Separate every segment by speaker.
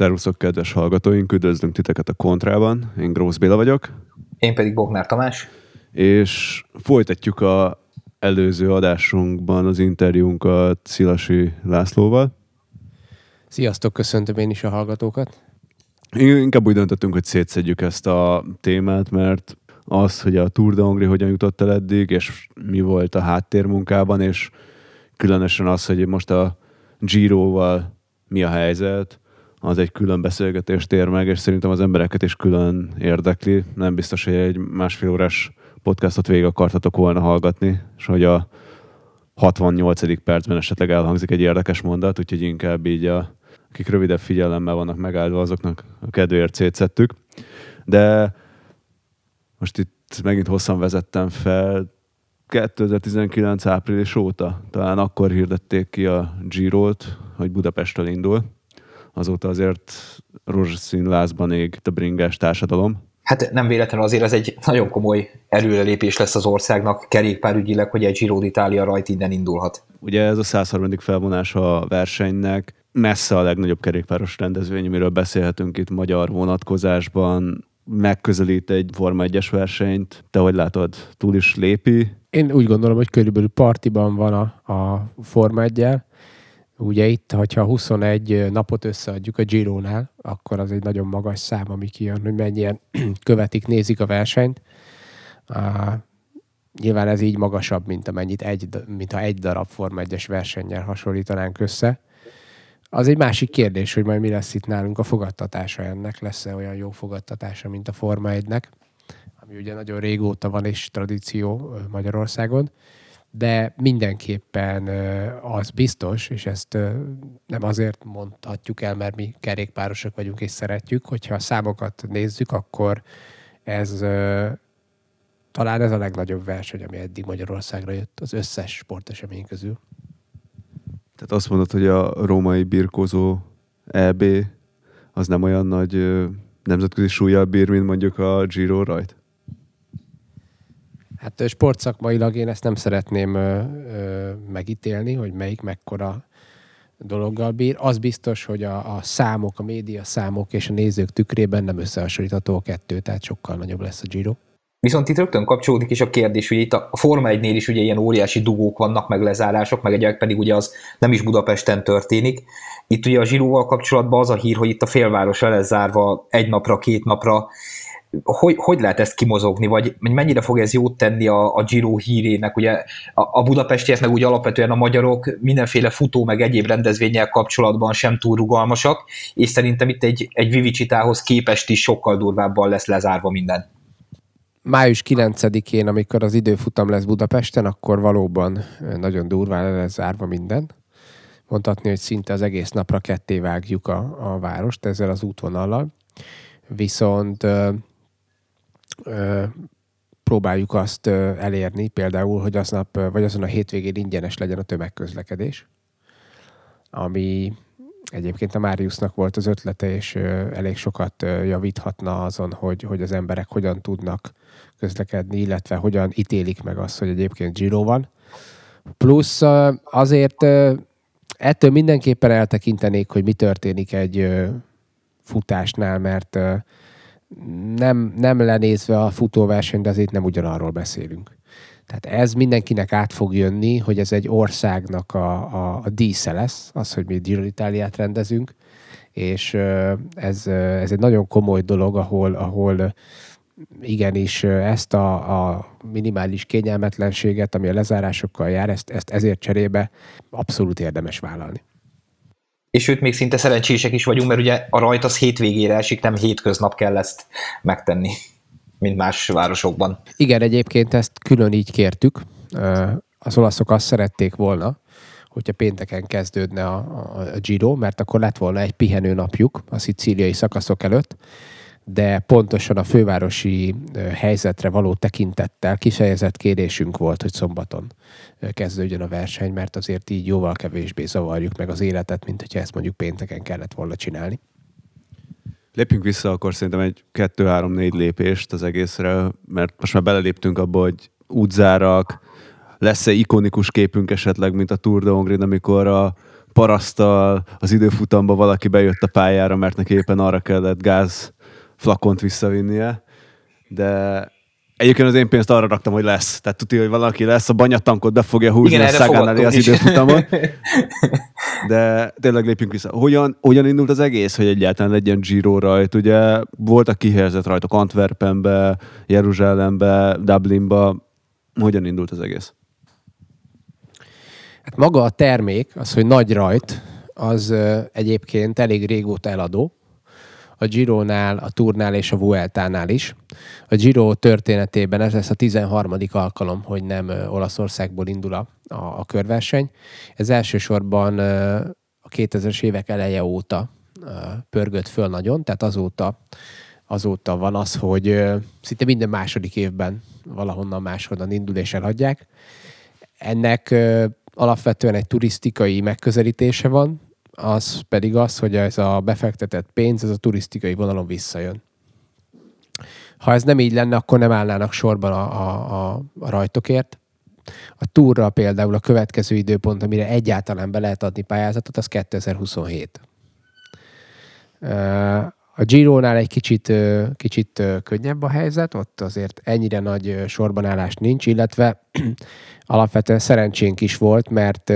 Speaker 1: Szervuszok, kedves hallgatóink, üdvözlünk titeket a Kontrában. Én Grósz Béla vagyok.
Speaker 2: Én pedig Bognár Tamás.
Speaker 1: És folytatjuk a előző adásunkban az interjúnkat Szilasi Lászlóval.
Speaker 3: Sziasztok, köszöntöm én is a hallgatókat.
Speaker 1: Inkább úgy döntöttünk, hogy szétszedjük ezt a témát, mert az, hogy a Tour de Hongrie hogyan jutott el eddig, és mi volt a háttérmunkában, és különösen az, hogy most a Giro-val mi a helyzet, az egy külön beszélgetést ér meg, és szerintem az embereket is külön érdekli. Nem biztos, hogy egy másfél órás podcastot végig akartatok volna hallgatni, és hogy a 68. percben esetleg elhangzik egy érdekes mondat, úgyhogy inkább így a, akik rövidebb figyelemmel vannak megáldva, azoknak a kedvéért szétszettük. De most itt megint hosszan vezettem fel, 2019 április óta, talán akkor hirdették ki a Giro-t, hogy Budapestről indul. Azóta azért rózsaszín lázban ég a bringás társadalom.
Speaker 2: Hát nem véletlenül azért ez egy nagyon komoly előrelépés lesz az országnak kerékpárügyileg, hogy egy Giro d'Italia rajt innen indulhat.
Speaker 1: Ugye ez a 130. felvonás a versenynek, messze a legnagyobb kerékpáros rendezvény, amiről beszélhetünk itt magyar vonatkozásban, megközelít egy Forma 1-es versenyt. Te hogy látod, túl is lépi?
Speaker 3: Én úgy gondolom, hogy körülbelül partiban van a, a Forma 1 Ugye itt, hogyha 21 napot összeadjuk a Giro-nál, akkor az egy nagyon magas szám, ami kijön, hogy mennyien követik, nézik a versenyt. Uh, nyilván ez így magasabb, mint amennyit egy, mint ha egy darab Forma 1-es versennyel hasonlítanánk össze. Az egy másik kérdés, hogy majd mi lesz itt nálunk a fogadtatása ennek, lesz-e olyan jó fogadtatása, mint a Forma 1-nek, ami ugye nagyon régóta van és tradíció Magyarországon, de mindenképpen az biztos, és ezt nem azért mondhatjuk el, mert mi kerékpárosok vagyunk és szeretjük, hogyha a számokat nézzük, akkor ez talán ez a legnagyobb verseny, ami eddig Magyarországra jött az összes sportesemény közül.
Speaker 1: Tehát azt mondod, hogy a római birkózó EB az nem olyan nagy nemzetközi súlyjal bír, mint mondjuk a Giro rajt?
Speaker 3: Hát sportszakmailag én ezt nem szeretném ö, ö, megítélni, hogy melyik mekkora dologgal bír. Az biztos, hogy a, a számok, a média számok és a nézők tükrében nem összehasonlítható a kettő, tehát sokkal nagyobb lesz a Giro.
Speaker 2: Viszont itt rögtön kapcsolódik is a kérdés, hogy itt a Forma 1-nél is ugye ilyen óriási dugók vannak, meg lezárások, meg egyek pedig ugye az nem is Budapesten történik. Itt ugye a Zsiróval kapcsolatban az a hír, hogy itt a félváros le lesz zárva egy napra, két napra. Hogy, hogy lehet ezt kimozogni, vagy mennyire fog ez jót tenni a, a Giro hírének? Ugye a, a budapestiek, meg úgy alapvetően a magyarok mindenféle futó, meg egyéb rendezvényel kapcsolatban sem túl rugalmasak, és szerintem itt egy, egy Vivicitához képest is sokkal durvábban lesz lezárva minden
Speaker 3: május 9-én, amikor az időfutam lesz Budapesten, akkor valóban nagyon durván lesz zárva minden. Mondhatni, hogy szinte az egész napra ketté vágjuk a, a várost ezzel az útvonallal. Viszont próbáljuk azt elérni, például, hogy aznap, vagy azon a hétvégén ingyenes legyen a tömegközlekedés, ami egyébként a Máriusznak volt az ötlete, és elég sokat javíthatna azon, hogy, hogy az emberek hogyan tudnak közlekedni, illetve hogyan ítélik meg azt, hogy egyébként Giro van. Plusz azért ettől mindenképpen eltekintenék, hogy mi történik egy futásnál, mert nem, nem lenézve a futóverseny, de azért nem ugyanarról beszélünk. Tehát ez mindenkinek át fog jönni, hogy ez egy országnak a, a, a dísze lesz, az, hogy mi Giro Itáliát rendezünk, és ez, ez egy nagyon komoly dolog, ahol, ahol igenis ezt a, a minimális kényelmetlenséget, ami a lezárásokkal jár, ezt, ezt ezért cserébe abszolút érdemes vállalni.
Speaker 2: És sőt, még szinte szerencsések is vagyunk, mert ugye a rajt az hétvégére esik, nem hétköznap kell ezt megtenni, mint más városokban.
Speaker 3: Igen, egyébként ezt külön így kértük. Az olaszok azt szerették volna, hogyha pénteken kezdődne a, a, a Giro, mert akkor lett volna egy pihenő napjuk a szicíliai szakaszok előtt, de pontosan a fővárosi helyzetre való tekintettel kifejezett kérésünk volt, hogy szombaton kezdődjön a verseny, mert azért így jóval kevésbé zavarjuk meg az életet, mint hogyha ezt mondjuk pénteken kellett volna csinálni.
Speaker 1: Lépjünk vissza akkor szerintem egy 2-3-4 lépést az egészre, mert most már beleléptünk abba, hogy útzárak, lesz-e ikonikus képünk esetleg, mint a Tour de Hongrie, amikor a parasztal az időfutamban valaki bejött a pályára, mert neki éppen arra kellett gáz flakont visszavinnie, de Egyébként az én pénzt arra raktam, hogy lesz. Tehát tudja, hogy valaki lesz, a banyatankot be fogja húzni Igen, a Szagán elé az időfutamon. De tényleg lépjünk vissza. Hogyan, hogyan indult az egész, hogy egyáltalán legyen Giro rajt? Ugye voltak kihelyezett rajtok Antwerpenbe, Jeruzsálembe, Dublinba. Hogyan indult az egész?
Speaker 3: Hát maga a termék, az, hogy nagy rajt, az egyébként elég régóta eladó a Gironál, a Tournál és a Vueltánál is. A Giro történetében ez lesz a 13. alkalom, hogy nem Olaszországból indul a, a körverseny. Ez elsősorban a 2000-es évek eleje óta pörgött föl nagyon, tehát azóta, azóta van az, hogy szinte minden második évben valahonnan máshonnan indul és elhagyják. Ennek alapvetően egy turisztikai megközelítése van, az pedig az, hogy ez a befektetett pénz, ez a turisztikai vonalon visszajön. Ha ez nem így lenne, akkor nem állnának sorban a, a, a, rajtokért. A túra például a következő időpont, amire egyáltalán be lehet adni pályázatot, az 2027. A Gironál egy kicsit, kicsit könnyebb a helyzet, ott azért ennyire nagy sorbanállás nincs, illetve alapvetően szerencsénk is volt, mert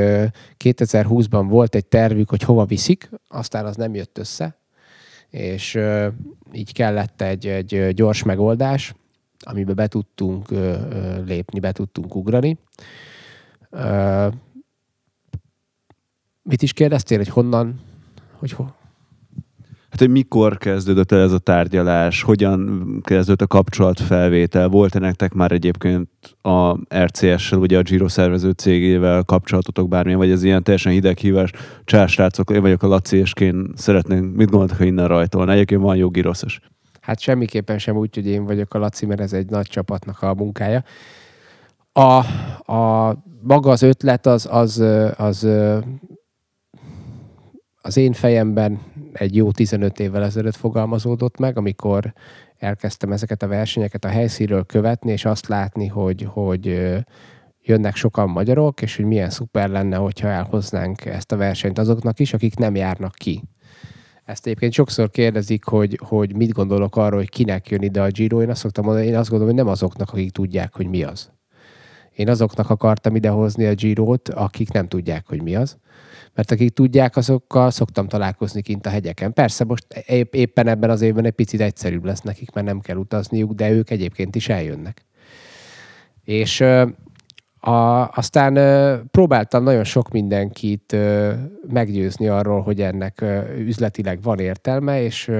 Speaker 3: 2020-ban volt egy tervük, hogy hova viszik, aztán az nem jött össze, és így kellett egy, egy gyors megoldás, amiben be tudtunk lépni, be tudtunk ugrani. Mit is kérdeztél, hogy honnan, hogy ho-
Speaker 1: Hát, hogy mikor kezdődött el ez a tárgyalás, hogyan kezdődött a kapcsolatfelvétel, volt-e nektek már egyébként a RCS-sel, ugye a Giro szervező cégével kapcsolatotok bármilyen, vagy ez ilyen teljesen hideghívás, csásrácok, én vagyok a Laci, és én szeretnénk, mit gondoltak, ha innen rajtolna? Egyébként van jó giroszos.
Speaker 3: Hát semmiképpen sem úgy, hogy én vagyok a Laci, mert ez egy nagy csapatnak a munkája. A, a maga az ötlet az, az, az, az én fejemben egy jó 15 évvel ezelőtt fogalmazódott meg, amikor elkezdtem ezeket a versenyeket a helyszínről követni, és azt látni, hogy, hogy jönnek sokan magyarok, és hogy milyen szuper lenne, hogyha elhoznánk ezt a versenyt azoknak is, akik nem járnak ki. Ezt egyébként sokszor kérdezik, hogy, hogy mit gondolok arról, hogy kinek jön ide a Giro. Én azt szoktam mondani, én azt gondolom, hogy nem azoknak, akik tudják, hogy mi az. Én azoknak akartam idehozni a Girót, akik nem tudják, hogy mi az mert akik tudják, azokkal szoktam találkozni kint a hegyeken. Persze most épp, éppen ebben az évben egy picit egyszerűbb lesz nekik, mert nem kell utazniuk, de ők egyébként is eljönnek. És a, aztán próbáltam nagyon sok mindenkit meggyőzni arról, hogy ennek üzletileg van értelme, és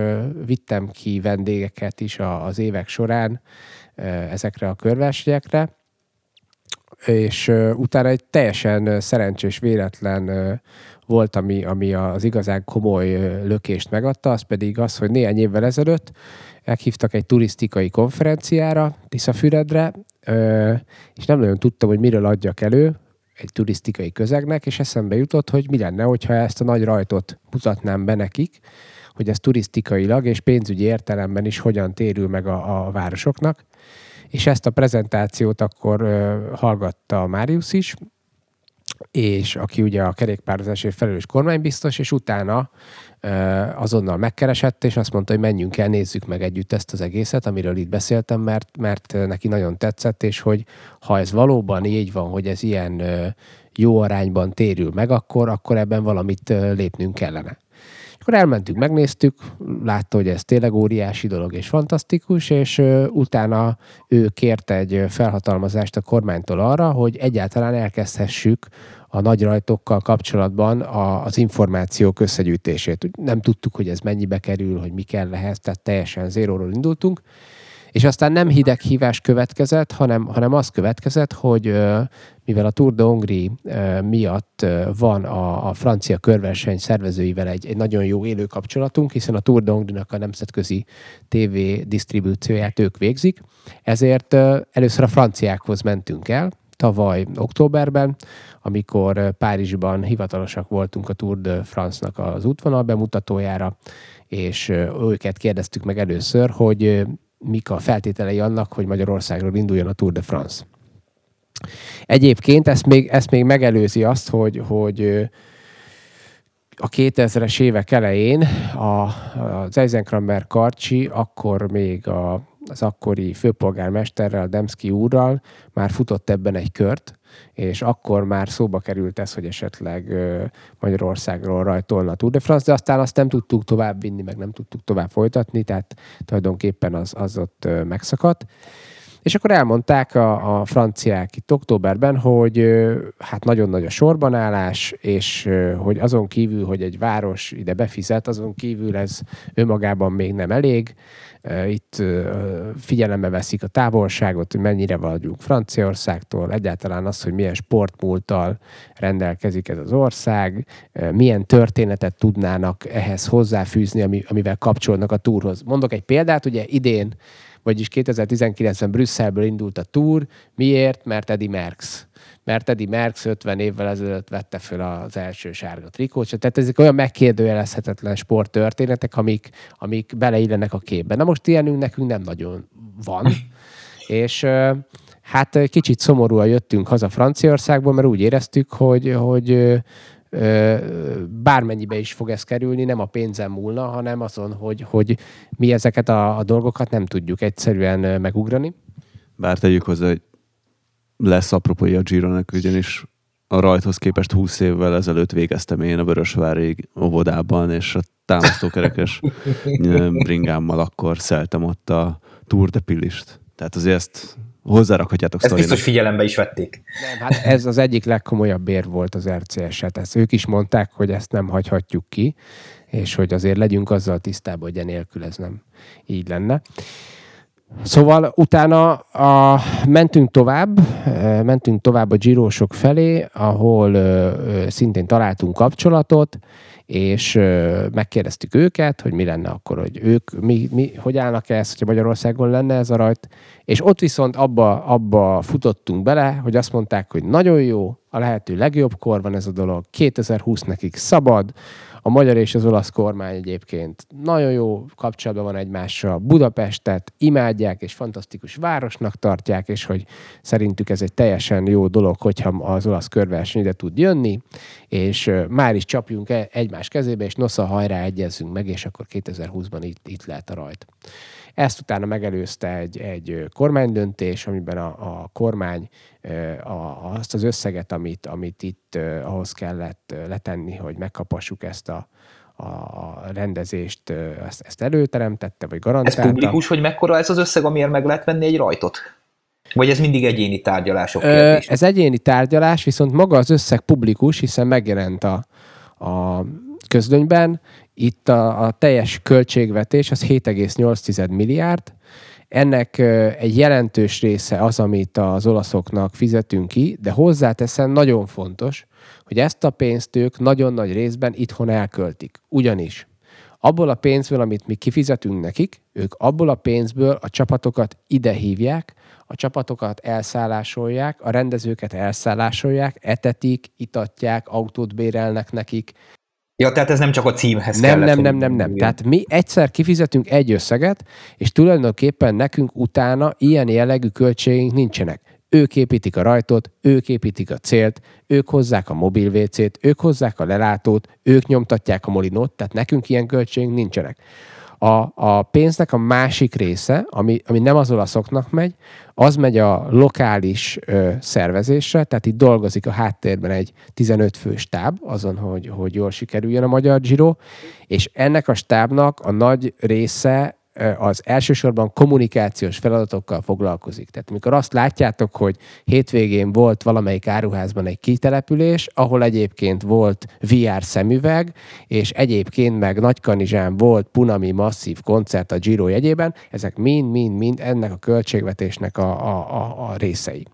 Speaker 3: vittem ki vendégeket is az évek során ezekre a körversenyekre, és utána egy teljesen szerencsés, véletlen volt, ami, ami az igazán komoly lökést megadta, az pedig az, hogy néhány évvel ezelőtt meghívtak egy turisztikai konferenciára Tiszafüredre, és nem nagyon tudtam, hogy miről adjak elő egy turisztikai közegnek, és eszembe jutott, hogy mi lenne, hogyha ezt a nagy rajtot mutatnám be nekik, hogy ez turisztikailag és pénzügyi értelemben is hogyan térül meg a, a városoknak. És ezt a prezentációt akkor uh, hallgatta Máriusz is, és aki ugye a kerékpározásért felelős kormánybiztos, és utána azonnal megkeresett, és azt mondta, hogy menjünk el, nézzük meg együtt ezt az egészet, amiről itt beszéltem, mert, mert neki nagyon tetszett, és hogy ha ez valóban így van, hogy ez ilyen jó arányban térül meg, akkor, akkor ebben valamit lépnünk kellene. Akkor elmentünk, megnéztük, látta, hogy ez tényleg óriási dolog és fantasztikus, és utána ő kérte egy felhatalmazást a kormánytól arra, hogy egyáltalán elkezdhessük a nagy rajtokkal kapcsolatban a, az információk összegyűjtését. Nem tudtuk, hogy ez mennyibe kerül, hogy mi kell ehhez, tehát teljesen zéróról indultunk. És aztán nem hideg hívás következett, hanem, hanem az következett, hogy mivel a Tour de Hongrie miatt van a, a francia körverseny szervezőivel egy, egy nagyon jó élő kapcsolatunk, hiszen a Tour de Hongrie-nak a nemzetközi TV disztribúcióját ők végzik, ezért először a franciákhoz mentünk el, tavaly októberben, amikor Párizsban hivatalosak voltunk a Tour de France-nak az útvonal bemutatójára, és őket kérdeztük meg először, hogy mik a feltételei annak, hogy Magyarországról induljon a Tour de France. Egyébként ezt még, ezt még megelőzi azt, hogy, hogy a 2000-es évek elején a, az Eisenkramer Karcsi akkor még a, az akkori főpolgármesterrel, Demszki úrral már futott ebben egy kört, és akkor már szóba került ez, hogy esetleg Magyarországról rajtolna a Tour de France, de aztán azt nem tudtuk tovább vinni, meg nem tudtuk tovább folytatni, tehát tulajdonképpen az, az ott megszakadt. És akkor elmondták a, a franciák itt októberben, hogy hát nagyon nagy a sorbanállás, és hogy azon kívül, hogy egy város ide befizet, azon kívül ez önmagában még nem elég. Itt figyelembe veszik a távolságot, hogy mennyire vagyunk Franciaországtól, egyáltalán az, hogy milyen sportmúlttal rendelkezik ez az ország, milyen történetet tudnának ehhez hozzáfűzni, amivel kapcsolnak a túrhoz. Mondok egy példát, ugye idén vagyis 2019-ben Brüsszelből indult a túr. Miért? Mert Eddie Merckx. Mert Eddie Merckx 50 évvel ezelőtt vette fel az első sárga trikót. Tehát ezek olyan megkérdőjelezhetetlen sporttörténetek, amik, amik beleillenek a képbe. Na most ilyenünk nekünk nem nagyon van. És hát kicsit szomorúan jöttünk haza Franciaországból, mert úgy éreztük, hogy, hogy bármennyibe is fog ez kerülni, nem a pénzem múlna, hanem azon, hogy, hogy mi ezeket a, a dolgokat nem tudjuk egyszerűen megugrani.
Speaker 1: Bár tegyük hozzá, hogy lesz apropója a Gironak, ugyanis a rajthoz képest 20 évvel ezelőtt végeztem én a Vörösvári óvodában, és a támasztókerekes bringámmal akkor szeltem ott a Tour de Pilist. Tehát azért ezt hozzárakhatjátok
Speaker 2: Ezt biztos figyelembe is vették.
Speaker 3: Nem, hát ez az egyik legkomolyabb ér volt az RCS-et. Ezt ők is mondták, hogy ezt nem hagyhatjuk ki, és hogy azért legyünk azzal tisztában, hogy enélkül ez nem így lenne. Szóval utána a, mentünk tovább, mentünk tovább a gyírósok felé, ahol szintén találtunk kapcsolatot, és megkérdeztük őket, hogy mi lenne akkor, hogy ők, mi, mi, hogy állnak ezt, hogyha Magyarországon lenne ez a rajt, és ott viszont abba, abba futottunk bele, hogy azt mondták, hogy nagyon jó, a lehető legjobbkor van ez a dolog, 2020 nekik szabad, a magyar és az olasz kormány egyébként nagyon jó kapcsolatban van egymással. Budapestet imádják és fantasztikus városnak tartják, és hogy szerintük ez egy teljesen jó dolog, hogyha az olasz körverseny ide tud jönni, és már is csapjunk e- egymás kezébe, és nosza hajrá egyezzünk meg, és akkor 2020-ban itt, itt lehet a rajt. Ezt utána megelőzte egy, egy kormánydöntés, amiben a, a kormány a, azt az összeget, amit, amit itt ahhoz kellett letenni, hogy megkapassuk ezt a, a rendezést, ezt, ezt előteremtette, vagy garantálta.
Speaker 2: Ez publikus, hogy mekkora ez az összeg, amiért meg lehet venni egy rajtot? Vagy ez mindig egyéni tárgyalások kérdés?
Speaker 3: Ez egyéni tárgyalás, viszont maga az összeg publikus, hiszen megjelent a, a közlönyben. Itt a, a teljes költségvetés az 7,8 milliárd, ennek egy jelentős része az, amit az olaszoknak fizetünk ki, de hozzáteszem, nagyon fontos, hogy ezt a pénzt ők nagyon nagy részben itthon elköltik. Ugyanis abból a pénzből, amit mi kifizetünk nekik, ők abból a pénzből a csapatokat ide hívják, a csapatokat elszállásolják, a rendezőket elszállásolják, etetik, itatják, autót bérelnek nekik,
Speaker 2: Ja, tehát ez nem csak a címhez
Speaker 3: nem,
Speaker 2: kellett.
Speaker 3: Nem, nem, nem, nem. Tehát mi egyszer kifizetünk egy összeget, és tulajdonképpen nekünk utána ilyen jellegű költségeink nincsenek. Ők építik a rajtot, ők építik a célt, ők hozzák a mobil WC-t, ők hozzák a lelátót, ők nyomtatják a molinót, tehát nekünk ilyen költségeink nincsenek. A, a pénznek a másik része, ami, ami nem az olaszoknak megy, az megy a lokális ö, szervezésre, tehát itt dolgozik a háttérben egy 15 fő stáb, azon, hogy, hogy jól sikerüljön a magyar Giro, és ennek a stábnak a nagy része az elsősorban kommunikációs feladatokkal foglalkozik. Tehát amikor azt látjátok, hogy hétvégén volt valamelyik áruházban egy kitelepülés, ahol egyébként volt VR szemüveg, és egyébként meg Nagykanizsán volt Punami masszív koncert a Giro jegyében, ezek mind-mind-mind ennek a költségvetésnek a, a, a, a részei.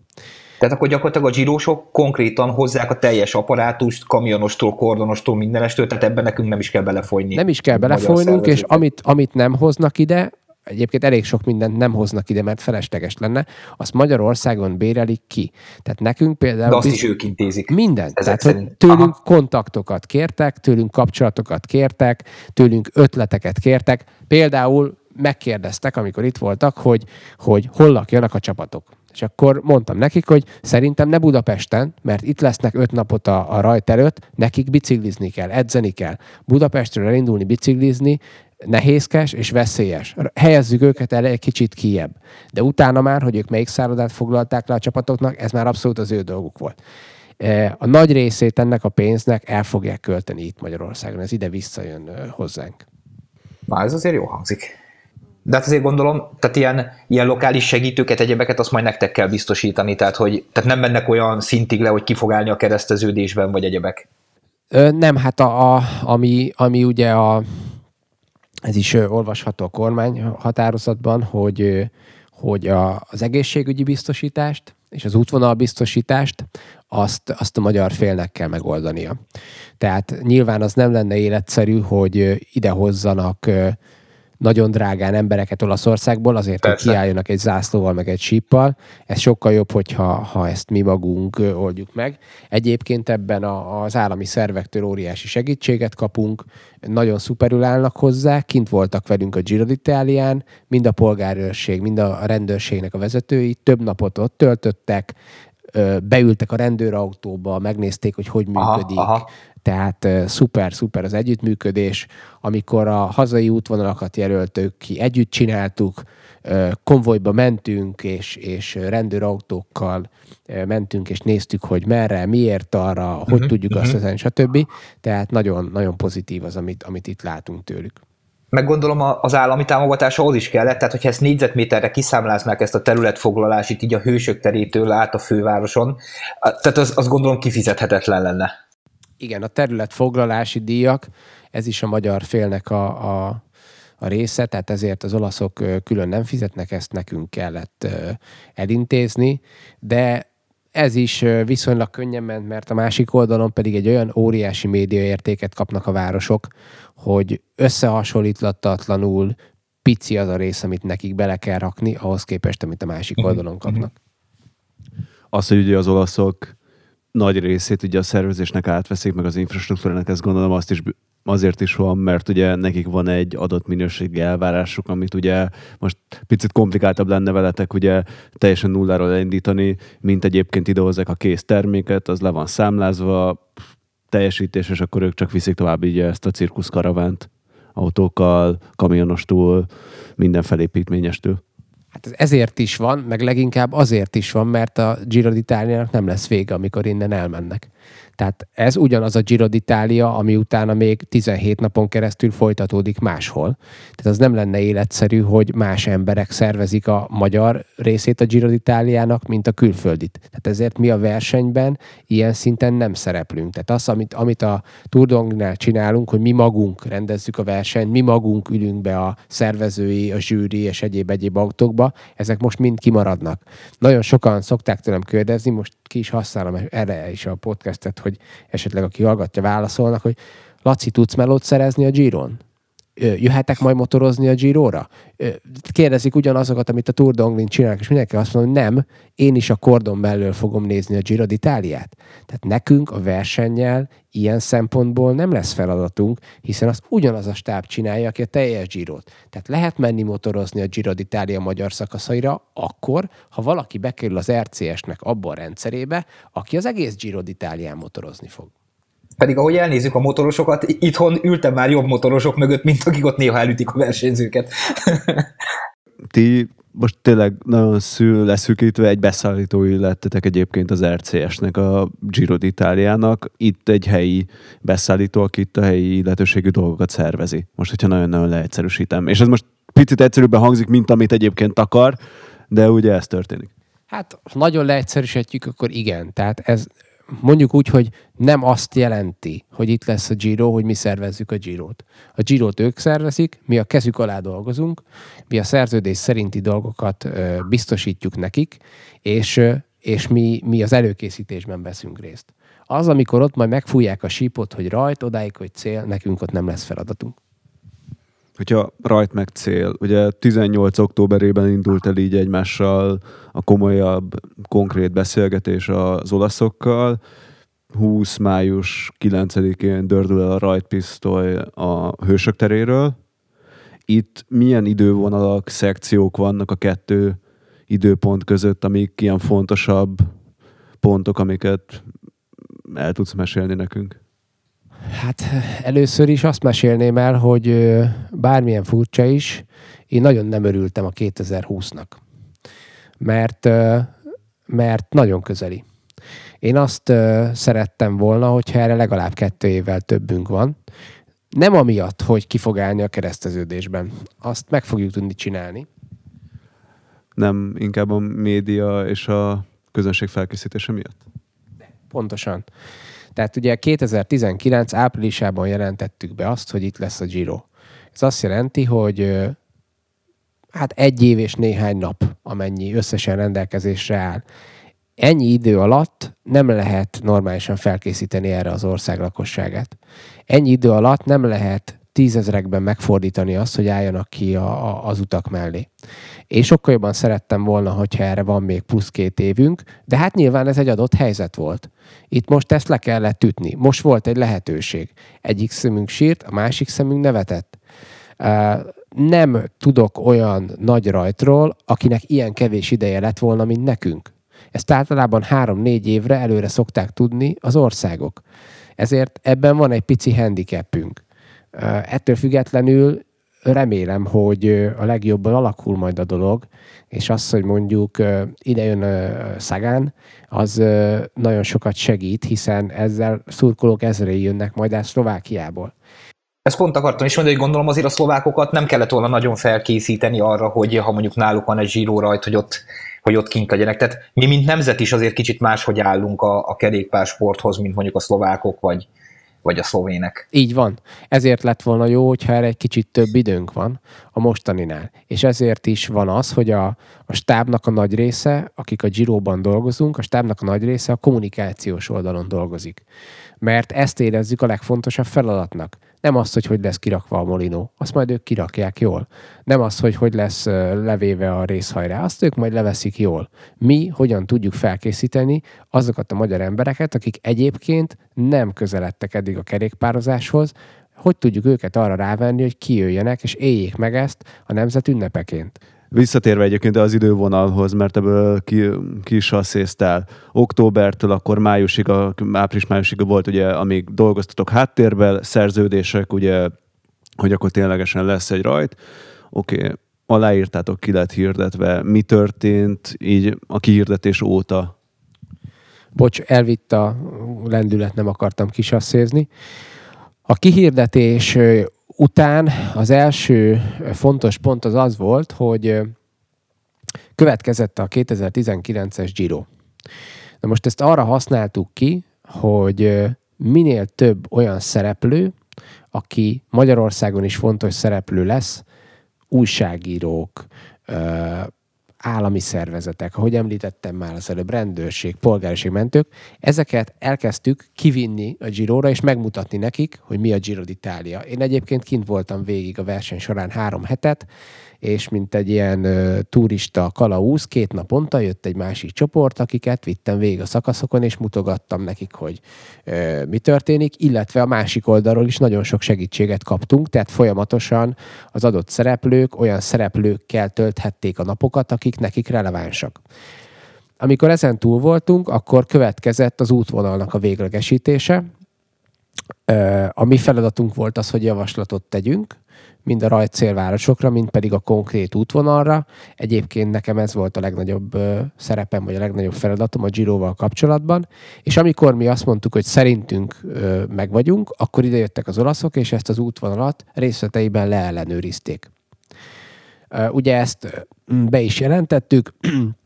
Speaker 2: Tehát akkor gyakorlatilag a zsírósok konkrétan hozzák a teljes apparátust, kamionostól, kordonostól, mindenestől, tehát ebben nekünk nem is kell belefolyni.
Speaker 3: Nem is kell belefolynunk, és amit, amit nem hoznak ide, egyébként elég sok mindent nem hoznak ide, mert felesleges lenne, azt Magyarországon bérelik ki. Tehát nekünk például...
Speaker 2: De azt is ők intézik.
Speaker 3: Mindent. Tehát, hogy tőlünk Aha. kontaktokat kértek, tőlünk kapcsolatokat kértek, tőlünk ötleteket kértek. Például megkérdeztek, amikor itt voltak, hogy, hogy hol lakjanak a csapatok. És akkor mondtam nekik, hogy szerintem ne Budapesten, mert itt lesznek öt napot a, a rajt előtt, nekik biciklizni kell, edzeni kell. Budapestről elindulni biciklizni, nehézkes és veszélyes. Helyezzük őket el egy kicsit kiebb. De utána már, hogy ők melyik szállodát foglalták le a csapatoknak, ez már abszolút az ő dolguk volt. E, a nagy részét ennek a pénznek el fogják költeni itt Magyarországon. Ez ide visszajön hozzánk.
Speaker 2: Na, ez azért jó hangzik. De hát azért gondolom, tehát ilyen, ilyen lokális segítőket, egyebeket azt majd nektek kell biztosítani, tehát, hogy, tehát nem mennek olyan szintig le, hogy ki fog állni a kereszteződésben, vagy egyebek.
Speaker 3: Ö, nem, hát a, a, ami, ami ugye a, ez is olvasható a kormány határozatban, hogy, hogy a, az egészségügyi biztosítást és az útvonalbiztosítást azt, azt a magyar félnek kell megoldania. Tehát nyilván az nem lenne életszerű, hogy idehozzanak nagyon drágán embereket Olaszországból, azért, Persze. hogy kiálljanak egy zászlóval, meg egy síppal. Ez sokkal jobb, hogyha ha ezt mi magunk oldjuk meg. Egyébként ebben a, az állami szervektől óriási segítséget kapunk, nagyon szuperül állnak hozzá, kint voltak velünk a Giro d'Italián, mind a polgárőrség, mind a rendőrségnek a vezetői, több napot ott töltöttek, beültek a rendőrautóba, megnézték, hogy hogy működik, aha, aha. Tehát szuper, szuper az együttműködés. Amikor a hazai útvonalakat jelöltük ki, együtt csináltuk, konvojba mentünk, és, és rendőrautókkal mentünk, és néztük, hogy merre, miért arra, hogy uh-huh, tudjuk uh-huh. azt ezen, stb. Tehát nagyon, nagyon pozitív az, amit, amit itt látunk tőlük.
Speaker 2: Meg gondolom az állami támogatás is kellett, tehát hogyha ezt négyzetméterre kiszámláznák ezt a területfoglalásit így a hősök terétől át a fővároson, tehát az, az gondolom kifizethetetlen lenne.
Speaker 3: Igen, a területfoglalási díjak, ez is a magyar félnek a, a, a része, tehát ezért az olaszok külön nem fizetnek, ezt nekünk kellett elintézni, de ez is viszonylag könnyen ment, mert a másik oldalon pedig egy olyan óriási médiaértéket kapnak a városok, hogy összehasonlíthatatlanul pici az a rész, amit nekik bele kell rakni, ahhoz képest, amit a másik mhm. oldalon kapnak.
Speaker 1: Az, hogy ugye az olaszok nagy részét ugye a szervezésnek átveszik, meg az infrastruktúrának, ezt gondolom azt is azért is van, mert ugye nekik van egy adott minőségi elvárásuk, amit ugye most picit komplikáltabb lenne veletek ugye teljesen nulláról elindítani, mint egyébként idehozzák a kész terméket, az le van számlázva, teljesítés, és akkor ők csak viszik tovább így ezt a cirkuszkaravánt autókkal, kamionostól, minden felépítményestől.
Speaker 3: Hát ez ezért is van, meg leginkább azért is van, mert a Giro d'Italia nem lesz vége, amikor innen elmennek. Tehát ez ugyanaz a Giro d'Italia, ami utána még 17 napon keresztül folytatódik máshol. Tehát az nem lenne életszerű, hogy más emberek szervezik a magyar részét a Giro d'Italiának, mint a külföldit. Tehát ezért mi a versenyben ilyen szinten nem szereplünk. Tehát az, amit, amit a Tour de csinálunk, hogy mi magunk rendezzük a versenyt, mi magunk ülünk be a szervezői, a zsűri és egyéb egyéb autókba, ezek most mind kimaradnak. Nagyon sokan szokták tőlem kérdezni, most ki is használom erre is a podcastet, hogy esetleg aki hallgatja, válaszolnak, hogy Laci, tudsz melót szerezni a Giron? Jöhetek majd motorozni a Giro-ra? Kérdezik ugyanazokat, amit a Tour de Anglin csinálnak, és mindenki azt mondja, hogy nem, én is a kordon belül fogom nézni a Giro d'Italiát. Tehát nekünk a versennyel ilyen szempontból nem lesz feladatunk, hiszen azt ugyanaz a stáb csinálja, aki a teljes Girot. Tehát lehet menni motorozni a Giro d'Italia magyar szakaszaira akkor, ha valaki bekerül az RCS-nek abba a rendszerébe, aki az egész Giro d'Italián motorozni fog.
Speaker 2: Pedig ahogy elnézzük a motorosokat, itthon ültem már jobb motorosok mögött, mint akik ott néha elütik a versenyzőket.
Speaker 1: Ti most tényleg nagyon szül leszűkítve egy beszállítói lettetek egyébként az RCS-nek, a Giro d'Italiának. Itt egy helyi beszállító, aki itt a helyi illetőségű dolgokat szervezi. Most, hogyha nagyon-nagyon leegyszerűsítem. És ez most picit egyszerűbben hangzik, mint amit egyébként akar, de ugye ez történik.
Speaker 3: Hát, ha nagyon leegyszerűsítjük, akkor igen. Tehát ez mondjuk úgy, hogy nem azt jelenti, hogy itt lesz a Giro, hogy mi szervezzük a Girot. A Girot ők szervezik, mi a kezük alá dolgozunk, mi a szerződés szerinti dolgokat biztosítjuk nekik, és, és mi, mi az előkészítésben veszünk részt. Az, amikor ott majd megfújják a sípot, hogy rajt, odáig, hogy cél, nekünk ott nem lesz feladatunk
Speaker 1: hogyha rajt meg cél. Ugye 18 októberében indult el így egymással a komolyabb, konkrét beszélgetés az olaszokkal. 20 május 9-én dördül el a rajtpisztoly a hősök teréről. Itt milyen idővonalak, szekciók vannak a kettő időpont között, amik ilyen fontosabb pontok, amiket el tudsz mesélni nekünk?
Speaker 3: Hát először is azt mesélném el, hogy bármilyen furcsa is, én nagyon nem örültem a 2020-nak. Mert, mert nagyon közeli. Én azt szerettem volna, hogyha erre legalább kettő évvel többünk van. Nem amiatt, hogy ki fog állni a kereszteződésben. Azt meg fogjuk tudni csinálni.
Speaker 1: Nem inkább a média és a közönség felkészítése miatt?
Speaker 3: Pontosan. Tehát ugye 2019 áprilisában jelentettük be azt, hogy itt lesz a Giro. Ez azt jelenti, hogy hát egy év és néhány nap, amennyi összesen rendelkezésre áll. Ennyi idő alatt nem lehet normálisan felkészíteni erre az ország lakosságát. Ennyi idő alatt nem lehet tízezrekben megfordítani azt, hogy álljanak ki a, a, az utak mellé. Én sokkal jobban szerettem volna, hogyha erre van még plusz két évünk, de hát nyilván ez egy adott helyzet volt. Itt most ezt le kellett ütni. Most volt egy lehetőség. Egyik szemünk sírt, a másik szemünk nevetett. Nem tudok olyan nagy rajtról, akinek ilyen kevés ideje lett volna, mint nekünk. Ezt általában három-négy évre előre szokták tudni az országok. Ezért ebben van egy pici handicapünk. Ettől függetlenül remélem, hogy a legjobban alakul majd a dolog, és az, hogy mondjuk ide jön Szagán, az nagyon sokat segít, hiszen ezzel szurkolók ezrei jönnek majd el Szlovákiából.
Speaker 2: Ezt pont akartam is mondani, hogy gondolom azért a szlovákokat nem kellett volna nagyon felkészíteni arra, hogy ha mondjuk náluk van egy zsíró rajt, hogy ott, hogy ott kint legyenek. Tehát mi, mint nemzet is azért kicsit máshogy állunk a, a kerékpársporthoz, mint mondjuk a szlovákok, vagy, vagy a szlovének.
Speaker 3: Így van. Ezért lett volna jó, hogyha erre egy kicsit több időnk van a mostaninál. És ezért is van az, hogy a, a stábnak a nagy része, akik a Giroban dolgozunk, a stábnak a nagy része a kommunikációs oldalon dolgozik. Mert ezt érezzük a legfontosabb feladatnak nem az, hogy hogy lesz kirakva a molinó, azt majd ők kirakják jól. Nem az, hogy hogy lesz levéve a részhajrá, azt ők majd leveszik jól. Mi hogyan tudjuk felkészíteni azokat a magyar embereket, akik egyébként nem közeledtek eddig a kerékpározáshoz, hogy tudjuk őket arra rávenni, hogy kijöjjenek és éljék meg ezt a nemzet ünnepeként.
Speaker 1: Visszatérve egyébként az idővonalhoz, mert ebből ki, ki is el. Októbertől akkor májusig, április-májusig volt ugye, amíg dolgoztatok háttérben, szerződések, ugye, hogy akkor ténylegesen lesz egy rajt. Oké, okay, aláírtátok, ki lett hirdetve, mi történt így a kihirdetés óta?
Speaker 3: Bocs, elvitt a lendület, nem akartam kisasszézni. A kihirdetés után az első fontos pont az az volt, hogy következett a 2019-es Giro. Na most ezt arra használtuk ki, hogy minél több olyan szereplő, aki Magyarországon is fontos szereplő lesz, újságírók, állami szervezetek, ahogy említettem már az előbb, rendőrség, polgáriség, mentők, ezeket elkezdtük kivinni a Giro-ra, és megmutatni nekik, hogy mi a Giro d'Italia. Én egyébként kint voltam végig a verseny során három hetet, és mint egy ilyen uh, turista kalauz, két naponta jött egy másik csoport, akiket vittem végig a szakaszokon, és mutogattam nekik, hogy uh, mi történik, illetve a másik oldalról is nagyon sok segítséget kaptunk, tehát folyamatosan az adott szereplők olyan szereplőkkel tölthették a napokat, akik nekik relevánsak. Amikor ezen túl voltunk, akkor következett az útvonalnak a véglegesítése. A mi feladatunk volt az, hogy javaslatot tegyünk, mind a rajt célvárosokra, mind pedig a konkrét útvonalra. Egyébként nekem ez volt a legnagyobb szerepem, vagy a legnagyobb feladatom a Giroval kapcsolatban. És amikor mi azt mondtuk, hogy szerintünk meg vagyunk, akkor idejöttek az olaszok, és ezt az útvonalat részleteiben leellenőrizték. Ugye ezt be is jelentettük,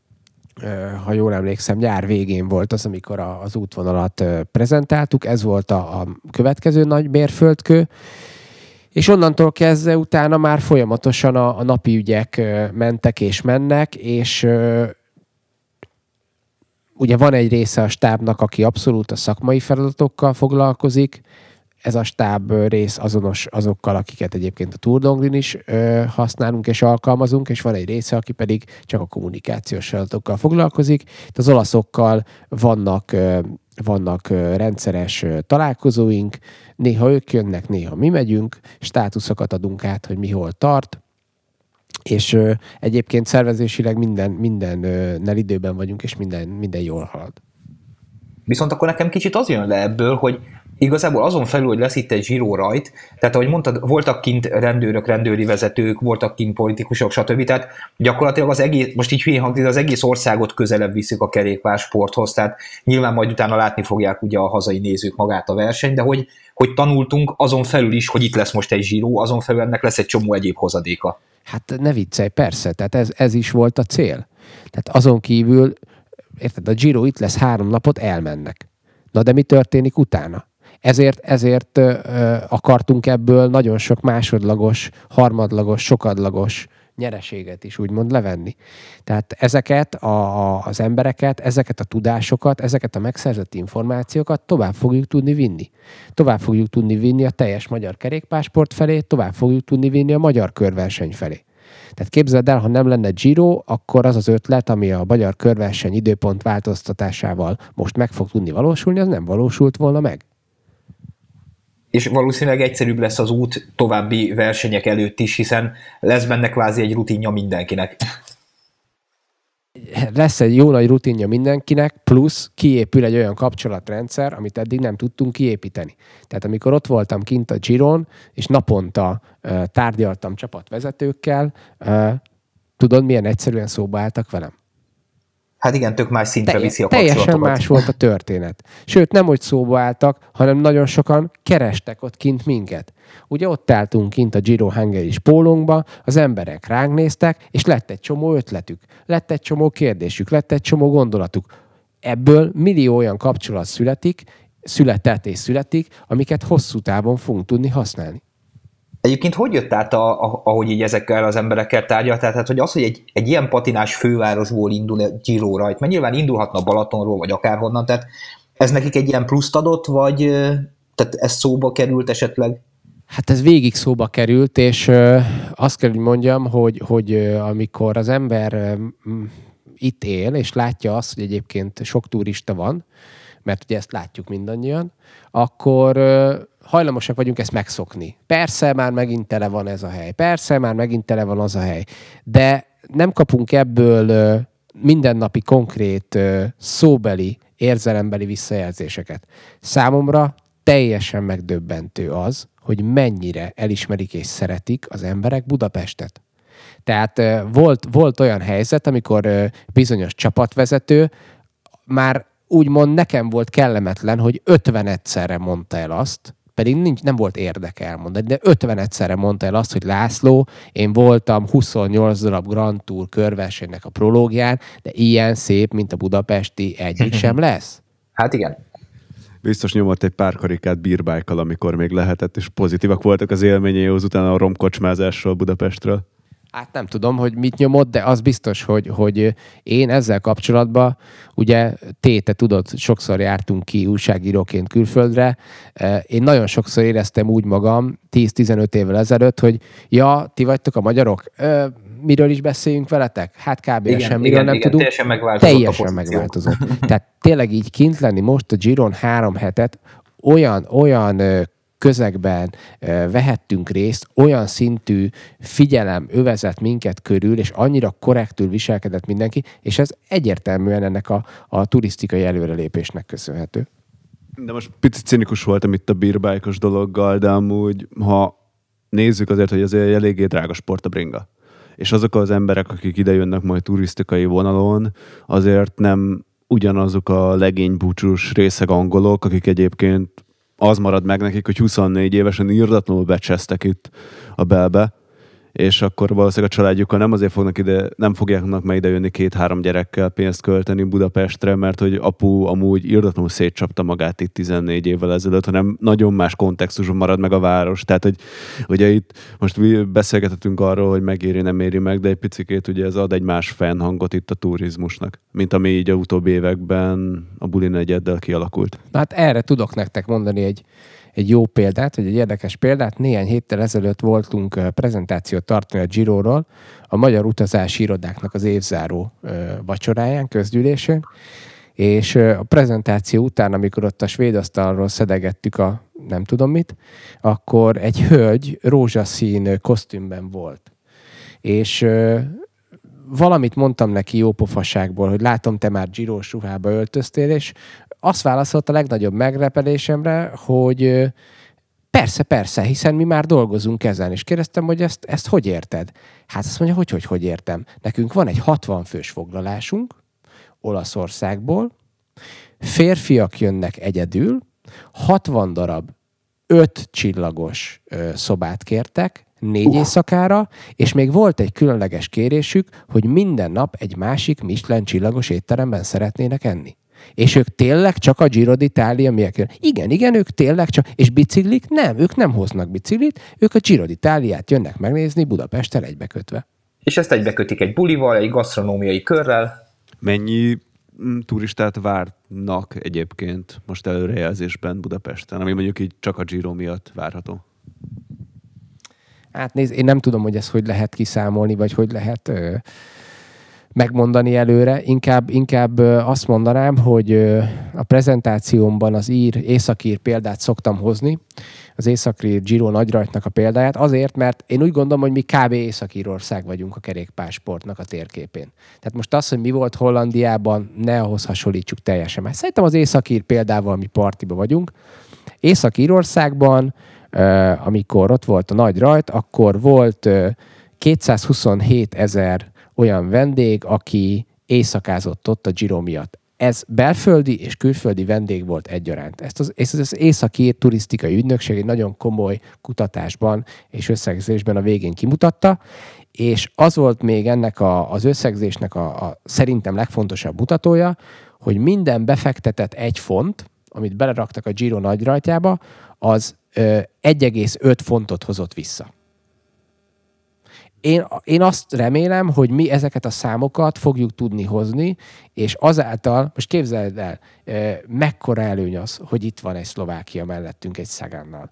Speaker 3: ha jól emlékszem, nyár végén volt az, amikor az útvonalat prezentáltuk, ez volt a, a következő nagy mérföldkő, és onnantól kezdve utána már folyamatosan a, a napi ügyek mentek és mennek, és ugye van egy része a stábnak, aki abszolút a szakmai feladatokkal foglalkozik, ez a stáb rész azonos azokkal, akiket egyébként a Tour Donglin is ö, használunk és alkalmazunk, és van egy része, aki pedig csak a kommunikációs feladatokkal foglalkozik. Itt az olaszokkal vannak, ö, vannak ö, rendszeres ö, találkozóink, néha ők jönnek, néha mi megyünk, státuszokat adunk át, hogy mi hol tart, És ö, egyébként szervezésileg minden, minden ö, időben vagyunk, és minden, minden jól halad.
Speaker 2: Viszont akkor nekem kicsit az jön le ebből, hogy igazából azon felül, hogy lesz itt egy zsíró rajt, tehát ahogy mondtad, voltak kint rendőrök, rendőri vezetők, voltak kint politikusok, stb. Tehát gyakorlatilag az egész, most így hülyén hangzik, az egész országot közelebb viszik a kerékpársporthoz, tehát nyilván majd utána látni fogják ugye a hazai nézők magát a versenyt, de hogy, hogy tanultunk azon felül is, hogy itt lesz most egy zsíró, azon felül ennek lesz egy csomó egyéb hozadéka.
Speaker 3: Hát ne viccelj, persze, tehát ez, ez is volt a cél. Tehát azon kívül, érted, a Giro itt lesz három napot, elmennek. Na de mi történik utána? Ezért, ezért akartunk ebből nagyon sok másodlagos, harmadlagos, sokadlagos nyereséget is úgymond levenni. Tehát ezeket a, a, az embereket, ezeket a tudásokat, ezeket a megszerzett információkat tovább fogjuk tudni vinni. Tovább fogjuk tudni vinni a teljes magyar kerékpásport felé, tovább fogjuk tudni vinni a magyar körverseny felé. Tehát képzeld el, ha nem lenne Giro, akkor az az ötlet, ami a magyar körverseny időpont változtatásával most meg fog tudni valósulni, az nem valósult volna meg
Speaker 2: és valószínűleg egyszerűbb lesz az út további versenyek előtt is, hiszen lesz benne kvázi egy rutinja mindenkinek.
Speaker 3: Lesz egy jó nagy rutinja mindenkinek, plusz kiépül egy olyan kapcsolatrendszer, amit eddig nem tudtunk kiépíteni. Tehát amikor ott voltam kint a Giron, és naponta tárgyaltam csapatvezetőkkel, tudod, milyen egyszerűen szóba álltak velem?
Speaker 2: Hát igen, tök más szintre Telje, viszi a
Speaker 3: Teljesen más volt a történet. Sőt, nem hogy szóba álltak, hanem nagyon sokan kerestek ott kint minket. Ugye ott álltunk kint a Giro Hungary's pólónkba, az emberek ránk néztek, és lett egy csomó ötletük, lett egy csomó kérdésük, lett egy csomó gondolatuk. Ebből millió olyan kapcsolat születik, született és születik, amiket hosszú távon fogunk tudni használni.
Speaker 2: Egyébként hogy jött át, a, a, ahogy így ezekkel az emberekkel tárgyalt? Tehát, hogy az, hogy egy, egy ilyen patinás fővárosból indul egy Giro rajt, mert nyilván indulhatna Balatonról, vagy akárhonnan, tehát ez nekik egy ilyen pluszt adott, vagy tehát ez szóba került esetleg?
Speaker 3: Hát ez végig szóba került, és azt kell, hogy mondjam, hogy, hogy amikor az ember itt él, és látja azt, hogy egyébként sok turista van, mert ugye ezt látjuk mindannyian, akkor hajlamosak vagyunk ezt megszokni. Persze már megint tele van ez a hely, persze már megint tele van az a hely, de nem kapunk ebből mindennapi konkrét szóbeli, érzelembeli visszajelzéseket. Számomra teljesen megdöbbentő az, hogy mennyire elismerik és szeretik az emberek Budapestet. Tehát volt, volt olyan helyzet, amikor bizonyos csapatvezető már úgymond nekem volt kellemetlen, hogy 50 egyszerre mondta el azt, pedig nincs, nem volt érdeke elmondani, de 50 egyszerre mondta el azt, hogy László, én voltam 28 darab Grand Tour körversenynek a prológián, de ilyen szép, mint a budapesti egyik sem lesz.
Speaker 2: Hát igen.
Speaker 1: Biztos nyomott egy pár karikát bírbájkal, amikor még lehetett, és pozitívak voltak az élményei az utána a romkocsmázásról Budapestről.
Speaker 3: Hát nem tudom, hogy mit nyomott, de az biztos, hogy, hogy én ezzel kapcsolatban, ugye téte tudod, sokszor jártunk ki újságíróként külföldre, én nagyon sokszor éreztem úgy magam 10-15 évvel ezelőtt, hogy ja, ti vagytok a magyarok, miről is beszéljünk veletek? Hát kb. Igen, semmiről igen, nem igen, tudunk.
Speaker 2: Teljesen megváltozott.
Speaker 3: Teljesen megváltozott. Tehát tényleg így kint lenni most a Giron három hetet, olyan, olyan közegben vehettünk részt, olyan szintű figyelem övezett minket körül, és annyira korrektül viselkedett mindenki, és ez egyértelműen ennek a, a turisztikai előrelépésnek köszönhető.
Speaker 1: De most picit cinikus voltam itt a bírbájkos dologgal, de amúgy, ha nézzük azért, hogy azért eléggé drága sport a bringa. És azok az emberek, akik idejönnek majd turisztikai vonalon, azért nem ugyanazok a legénybúcsús részeg angolok, akik egyébként az marad meg nekik, hogy 24 évesen írdatlanul becsesztek itt a belbe, és akkor valószínűleg a családjukkal nem azért fognak ide, nem fogják meg ide jönni két-három gyerekkel pénzt költeni Budapestre, mert hogy apu amúgy írdatlanul szétcsapta magát itt 14 évvel ezelőtt, hanem nagyon más kontextusban marad meg a város. Tehát, hogy ugye itt most beszélgethetünk arról, hogy megéri, nem éri meg, de egy picikét ugye ez ad egy más fennhangot itt a turizmusnak, mint ami így a utóbbi években a buli negyeddel kialakult.
Speaker 3: Hát erre tudok nektek mondani egy egy jó példát, vagy egy érdekes példát. Néhány héttel ezelőtt voltunk prezentációt tartani a Giroról, a Magyar Utazási Irodáknak az évzáró vacsoráján, közgyűlésén, és a prezentáció után, amikor ott a svéd asztalról szedegettük a nem tudom mit, akkor egy hölgy rózsaszín kosztümben volt. és valamit mondtam neki jó pofaságból, hogy látom, te már Girós ruhába öltöztél, és azt válaszolt a legnagyobb megrepelésemre, hogy persze, persze, hiszen mi már dolgozunk ezen, és kérdeztem, hogy ezt, ezt hogy érted? Hát azt mondja, hogy hogy, hogy értem. Nekünk van egy 60 fős foglalásunk Olaszországból, férfiak jönnek egyedül, 60 darab öt csillagos ö, szobát kértek, négy uh. éjszakára, és még volt egy különleges kérésük, hogy minden nap egy másik Michelin csillagos étteremben szeretnének enni. És ők tényleg csak a Giro d'Italia miatt jön. Igen, igen, ők tényleg csak, és biciklik? Nem, ők nem hoznak biciklit, ők a Giro d'Italiát jönnek megnézni Budapesttel egybekötve.
Speaker 2: És ezt egybekötik egy bulival, egy gasztronómiai körrel.
Speaker 1: Mennyi mm, turistát várnak egyébként most előrejelzésben Budapesten, ami mondjuk így csak a Giro miatt várható?
Speaker 3: Hát nézd, én nem tudom, hogy ezt hogy lehet kiszámolni, vagy hogy lehet ö, megmondani előre. Inkább, inkább azt mondanám, hogy a prezentációmban az ír, északír példát szoktam hozni, az északír Giro nagyrajtnak a példáját, azért, mert én úgy gondolom, hogy mi kb. Északírország vagyunk a kerékpársportnak a térképén. Tehát most az, hogy mi volt Hollandiában, ne ahhoz hasonlítsuk teljesen. Mert szerintem az északír példával mi partiba vagyunk. Észak-Írországban, amikor ott volt a nagy rajt, akkor volt 227 ezer olyan vendég, aki éjszakázott ott a Giro miatt. Ez belföldi és külföldi vendég volt egyaránt. Ezt az, ezt az északi turisztikai ügynökség egy nagyon komoly kutatásban és összegzésben a végén kimutatta, és az volt még ennek a, az összegzésnek a, a szerintem legfontosabb mutatója, hogy minden befektetett egy font, amit beleraktak a Giro nagyrajtjába, az ö, 1,5 fontot hozott vissza én, én azt remélem, hogy mi ezeket a számokat fogjuk tudni hozni, és azáltal, most képzeld el, mekkora előny az, hogy itt van egy Szlovákia mellettünk egy Szagánnal.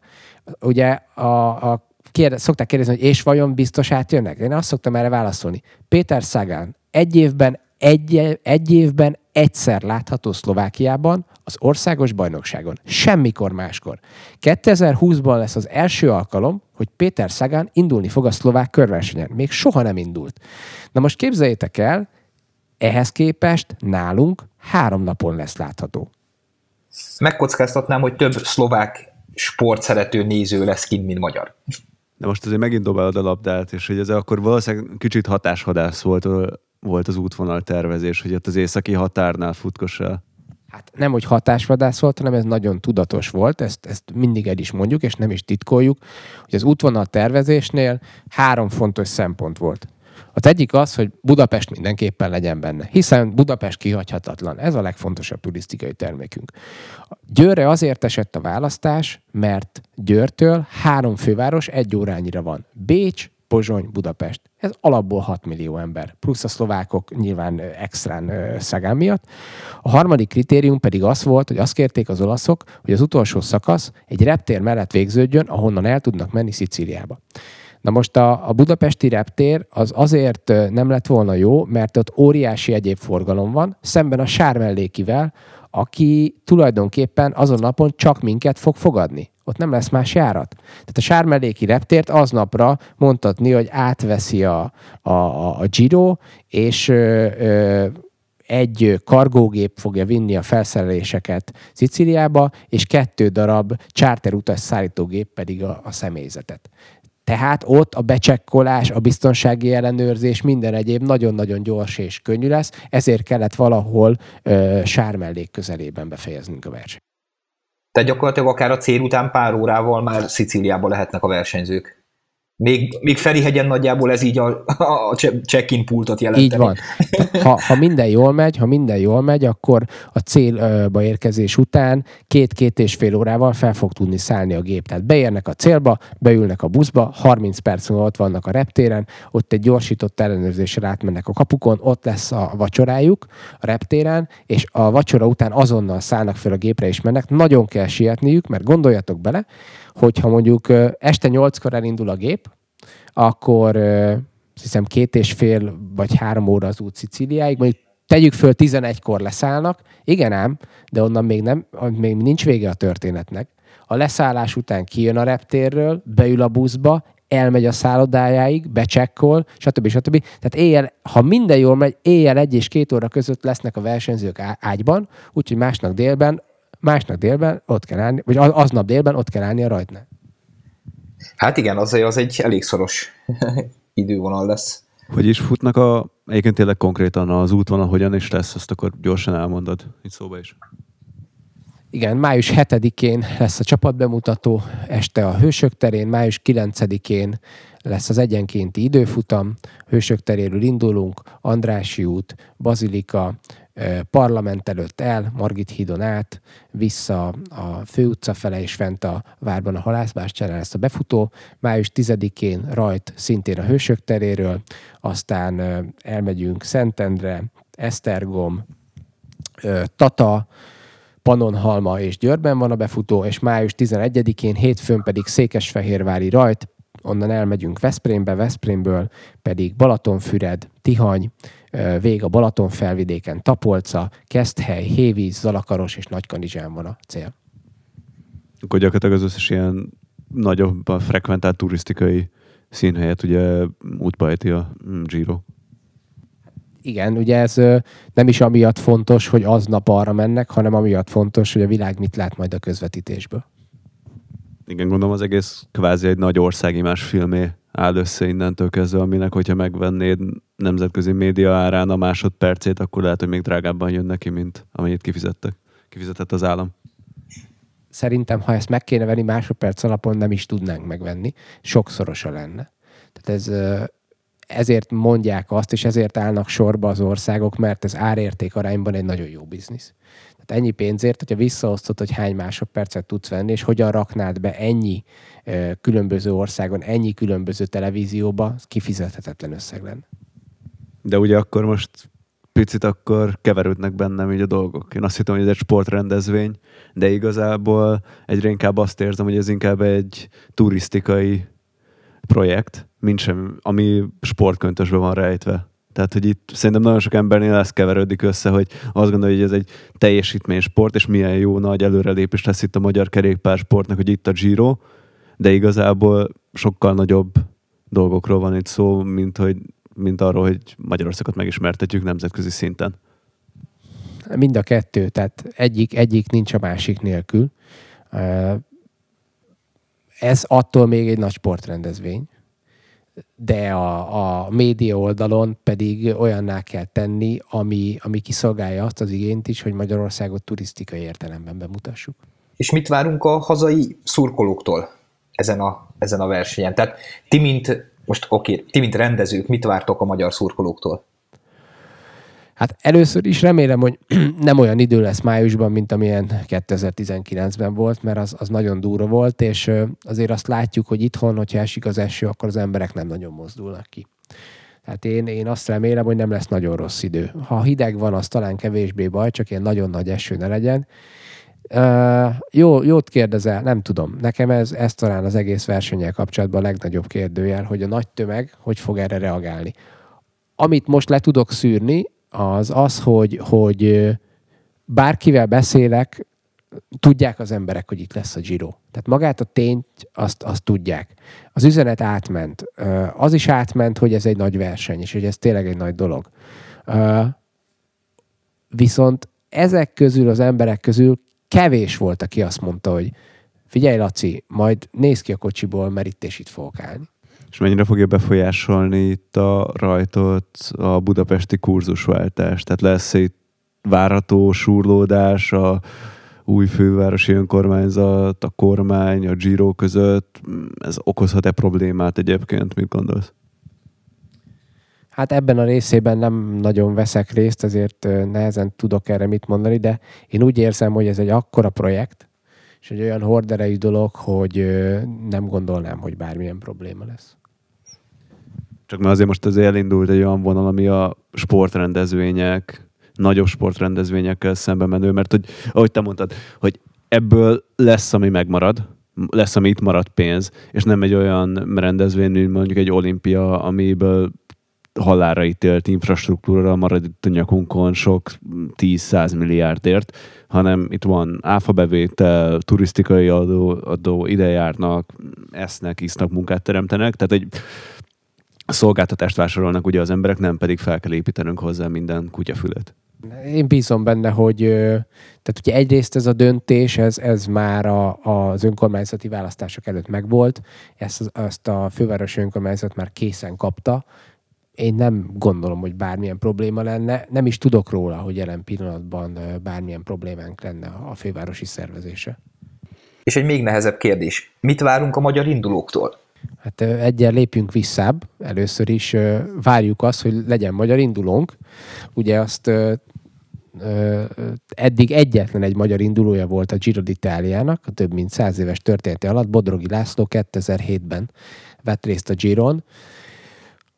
Speaker 3: Ugye a, a kérde, szokták kérdezni, hogy és vajon biztos átjönnek? Én azt szoktam erre válaszolni. Péter Szagán egy évben, egy, egy évben egyszer látható Szlovákiában az országos bajnokságon. Semmikor máskor. 2020-ban lesz az első alkalom, hogy Péter Szagán indulni fog a szlovák körversenyen. Még soha nem indult. Na most képzeljétek el, ehhez képest nálunk három napon lesz látható.
Speaker 2: Megkockáztatnám, hogy több szlovák sportszerető néző lesz kint, mint magyar.
Speaker 1: De most azért megint dobálod a labdát, és hogy ez akkor valószínűleg kicsit hatáshadász volt, volt az útvonal tervezés, hogy ott az északi határnál futkos el
Speaker 3: hát nem, hogy hatásvadász volt, hanem ez nagyon tudatos volt, ezt, ezt mindig el is mondjuk, és nem is titkoljuk, hogy az útvonal tervezésnél három fontos szempont volt. Az egyik az, hogy Budapest mindenképpen legyen benne, hiszen Budapest kihagyhatatlan. Ez a legfontosabb turisztikai termékünk. Győrre azért esett a választás, mert Győrtől három főváros egy órányira van. Bécs, Pozsony, Budapest. Ez alapból 6 millió ember, plusz a szlovákok nyilván extrán Szagán miatt. A harmadik kritérium pedig az volt, hogy azt kérték az olaszok, hogy az utolsó szakasz egy reptér mellett végződjön, ahonnan el tudnak menni Szicíliába. Na most a, a budapesti reptér az azért nem lett volna jó, mert ott óriási egyéb forgalom van, szemben a sármellékivel, aki tulajdonképpen azon napon csak minket fog fogadni. Ott nem lesz más járat. Tehát a Sármeléki reptért aznapra mondhatni, hogy átveszi a, a, a, a Giro, és ö, ö, egy kargógép fogja vinni a felszereléseket Szicíliába, és kettő darab utas szállítógép pedig a, a személyzetet. Tehát ott a becsekkolás, a biztonsági ellenőrzés, minden egyéb nagyon-nagyon gyors és könnyű lesz, ezért kellett valahol ö, sármellék közelében befejeznünk a versenyt.
Speaker 2: Tehát gyakorlatilag akár a cél után pár órával már Szicíliában lehetnek a versenyzők. Még, még Ferihegyen nagyjából ez így a, a check-in pultot jelenteni.
Speaker 3: Így van. Ha, ha minden jól megy, ha minden jól megy, akkor a célba érkezés után két-két és fél órával fel fog tudni szállni a gép. Tehát beérnek a célba, beülnek a buszba, 30 perc múlva ott vannak a reptéren, ott egy gyorsított ellenőrzésre átmennek a kapukon, ott lesz a vacsorájuk a reptéren, és a vacsora után azonnal szállnak fel a gépre és mennek. Nagyon kell sietniük, mert gondoljatok bele, hogyha mondjuk este nyolckor elindul a gép, akkor hiszem két és fél vagy három óra az út Szicíliáig, mondjuk tegyük föl 11-kor leszállnak, igen ám, de onnan még, nem, még nincs vége a történetnek. A leszállás után kijön a reptérről, beül a buszba, elmegy a szállodájáig, becsekkol, stb. stb. Tehát éjjel, ha minden jól megy, éjjel egy és két óra között lesznek a versenyzők ágyban, úgyhogy másnak délben, másnak délben ott kell állni, vagy aznap délben ott kell állni a rajtnál.
Speaker 2: Hát igen, az, az egy elég szoros idővonal lesz.
Speaker 1: Hogy is futnak a, egyébként tényleg konkrétan az útvonal hogyan is lesz, azt akkor gyorsan elmondod, itt szóba is.
Speaker 3: Igen, május 7-én lesz a csapatbemutató, este a Hősök terén, május 9-én lesz az egyenkénti időfutam, Hősök teréről indulunk, Andrási út, Bazilika, parlament előtt el, Margit hídon át, vissza a főutca fele és fent a várban a halászbástyánál lesz a befutó. Május 10-én rajt szintén a Hősök teréről, aztán elmegyünk Szentendre, Esztergom, Tata, Panonhalma és Győrben van a befutó, és május 11-én, hétfőn pedig Székesfehérvári rajt, onnan elmegyünk Veszprémbe, Veszprémből pedig Balatonfüred, Tihany, vég a Balaton felvidéken, Tapolca, Keszthely, Hévíz, Zalakaros és Nagykanizsán van a cél.
Speaker 1: Akkor gyakorlatilag az összes ilyen nagyobb frekventált turisztikai színhelyet ugye útba a Giro
Speaker 3: igen, ugye ez nem is amiatt fontos, hogy aznap arra mennek, hanem amiatt fontos, hogy a világ mit lát majd a közvetítésből.
Speaker 1: Igen, gondolom az egész kvázi egy nagy országimás filmé áll össze innentől kezdve, aminek, hogyha megvennéd nemzetközi média árán a másodpercét, akkor lehet, hogy még drágábban jön neki, mint amennyit kifizettek. Kifizetett az állam.
Speaker 3: Szerintem, ha ezt meg kéne venni másodperc alapon, nem is tudnánk megvenni. Sokszorosa lenne. Tehát ez ezért mondják azt, és ezért állnak sorba az országok, mert ez árérték arányban egy nagyon jó biznisz. Tehát ennyi pénzért, hogyha visszaosztod, hogy hány másodpercet tudsz venni, és hogyan raknád be ennyi különböző országon, ennyi különböző televízióba, kifizethetetlen összeg lenne.
Speaker 1: De ugye akkor most picit akkor keverődnek bennem így a dolgok. Én azt hittem, hogy ez egy sportrendezvény, de igazából egyre inkább azt érzem, hogy ez inkább egy turisztikai projekt, mint sem, ami sportköntösbe van rejtve. Tehát, hogy itt szerintem nagyon sok embernél ez keverődik össze, hogy azt gondolja, hogy ez egy teljesítménysport, és milyen jó nagy előrelépés lesz itt a magyar kerékpársportnak, hogy itt a Giro, de igazából sokkal nagyobb dolgokról van itt szó, mint, hogy, mint arról, hogy Magyarországot megismertetjük nemzetközi szinten.
Speaker 3: Mind a kettő, tehát egyik, egyik nincs a másik nélkül ez attól még egy nagy sportrendezvény, de a, a média oldalon pedig olyanná kell tenni, ami, ami kiszolgálja azt az igényt is, hogy Magyarországot turisztikai értelemben bemutassuk.
Speaker 2: És mit várunk a hazai szurkolóktól ezen a, ezen a versenyen? Tehát ti, mint, most oké, ti, mint rendezők, mit vártok a magyar szurkolóktól?
Speaker 3: Hát először is remélem, hogy nem olyan idő lesz májusban, mint amilyen 2019-ben volt, mert az, az nagyon durva volt, és azért azt látjuk, hogy itthon, hogyha esik az eső, akkor az emberek nem nagyon mozdulnak ki. Tehát én, én azt remélem, hogy nem lesz nagyon rossz idő. Ha hideg van, az talán kevésbé baj, csak ilyen nagyon nagy eső ne legyen. Uh, jó, jót kérdezel, nem tudom. Nekem ez, ez talán az egész versennyel kapcsolatban a legnagyobb kérdőjel, hogy a nagy tömeg hogy fog erre reagálni. Amit most le tudok szűrni, az az, hogy, hogy bárkivel beszélek, tudják az emberek, hogy itt lesz a Giro. Tehát magát a tényt azt, azt tudják. Az üzenet átment. Az is átment, hogy ez egy nagy verseny, és hogy ez tényleg egy nagy dolog. Viszont ezek közül, az emberek közül kevés volt, aki azt mondta, hogy figyelj Laci, majd néz ki a kocsiból, mert itt és itt fogok állni.
Speaker 1: És mennyire fogja befolyásolni itt a rajtot a budapesti kurzusváltás? Tehát lesz itt várható súrlódás a új fővárosi önkormányzat, a kormány, a Giro között. Ez okozhat-e problémát egyébként? Mit gondolsz?
Speaker 3: Hát ebben a részében nem nagyon veszek részt, ezért nehezen tudok erre mit mondani, de én úgy érzem, hogy ez egy akkora projekt, és egy olyan horderejű dolog, hogy nem gondolnám, hogy bármilyen probléma lesz.
Speaker 1: Csak mert azért most azért elindult egy olyan vonal, ami a sportrendezvények, nagyobb sportrendezvényekkel szembe menő, mert hogy, ahogy te mondtad, hogy ebből lesz, ami megmarad, lesz, ami itt marad pénz, és nem egy olyan rendezvény, mint mondjuk egy olimpia, amiből halára ítélt infrastruktúra marad itt a nyakunkon sok 10-100 milliárdért, hanem itt van áfabevétel, turisztikai adó, adó ide járnak, esznek, isznak, munkát teremtenek, tehát egy szolgáltatást vásárolnak ugye az emberek, nem pedig fel kell építenünk hozzá minden kutyafület.
Speaker 3: Én bízom benne, hogy tehát ugye egyrészt ez a döntés, ez, ez már a, az önkormányzati választások előtt megvolt, ezt, ezt a fővárosi önkormányzat már készen kapta, én nem gondolom, hogy bármilyen probléma lenne. Nem is tudok róla, hogy jelen pillanatban bármilyen problémánk lenne a fővárosi szervezése.
Speaker 2: És egy még nehezebb kérdés. Mit várunk a magyar indulóktól?
Speaker 3: Hát egyen lépjünk visszább. Először is várjuk azt, hogy legyen magyar indulónk. Ugye azt eddig egyetlen egy magyar indulója volt a Giro d'Italiának, a több mint száz éves története alatt. Bodrogi László 2007-ben vett részt a Giron.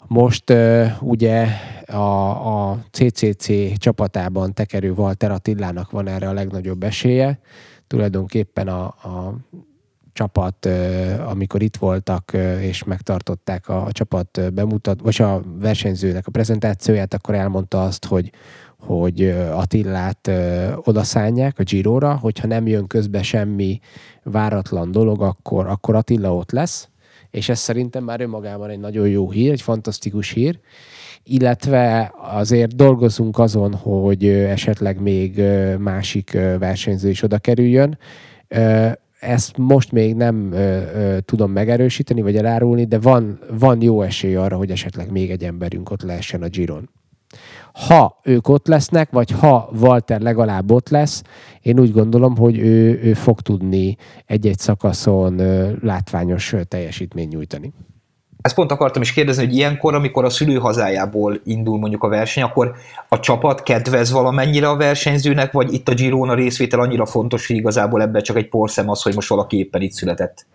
Speaker 3: Most ugye a, a CCC csapatában tekerő Walter Attilának van erre a legnagyobb esélye. Tulajdonképpen a, a csapat, amikor itt voltak és megtartották a, csapat bemutat, vagy a versenyzőnek a prezentációját, akkor elmondta azt, hogy hogy Attillát odaszánják a Giróra, hogyha nem jön közbe semmi váratlan dolog, akkor, akkor Attila ott lesz, és ez szerintem már önmagában egy nagyon jó hír, egy fantasztikus hír, illetve azért dolgozunk azon, hogy esetleg még másik versenyző is oda kerüljön. Ezt most még nem tudom megerősíteni, vagy elárulni, de van, van jó esély arra, hogy esetleg még egy emberünk ott lehessen a Giron ha ők ott lesznek, vagy ha Walter legalább ott lesz, én úgy gondolom, hogy ő, ő fog tudni egy-egy szakaszon látványos teljesítményt nyújtani.
Speaker 2: Ezt pont akartam is kérdezni, hogy ilyenkor, amikor a szülőhazájából indul mondjuk a verseny, akkor a csapat kedvez valamennyire a versenyzőnek, vagy itt a Girona részvétel annyira fontos, hogy igazából ebben csak egy porszem az, hogy most valaki éppen itt született?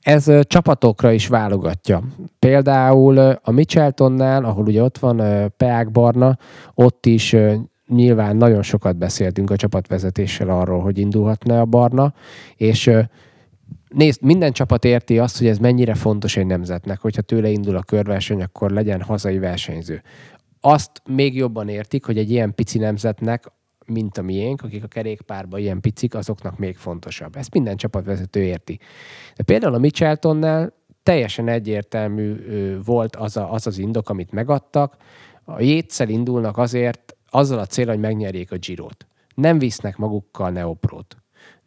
Speaker 3: Ez csapatokra is válogatja. Például a Micheltonnál, ahol ugye ott van Peák Barna, ott is nyilván nagyon sokat beszéltünk a csapatvezetéssel arról, hogy indulhatna a Barna, és Nézd, minden csapat érti azt, hogy ez mennyire fontos egy nemzetnek, hogyha tőle indul a körverseny, akkor legyen hazai versenyző. Azt még jobban értik, hogy egy ilyen pici nemzetnek mint a miénk, akik a kerékpárban ilyen picik, azoknak még fontosabb. Ezt minden csapatvezető érti. De például a Micheltonnál teljesen egyértelmű volt az, a, az az indok, amit megadtak. A jétszel indulnak azért, azzal a cél, hogy megnyerjék a Girot. Nem visznek magukkal Neoprót.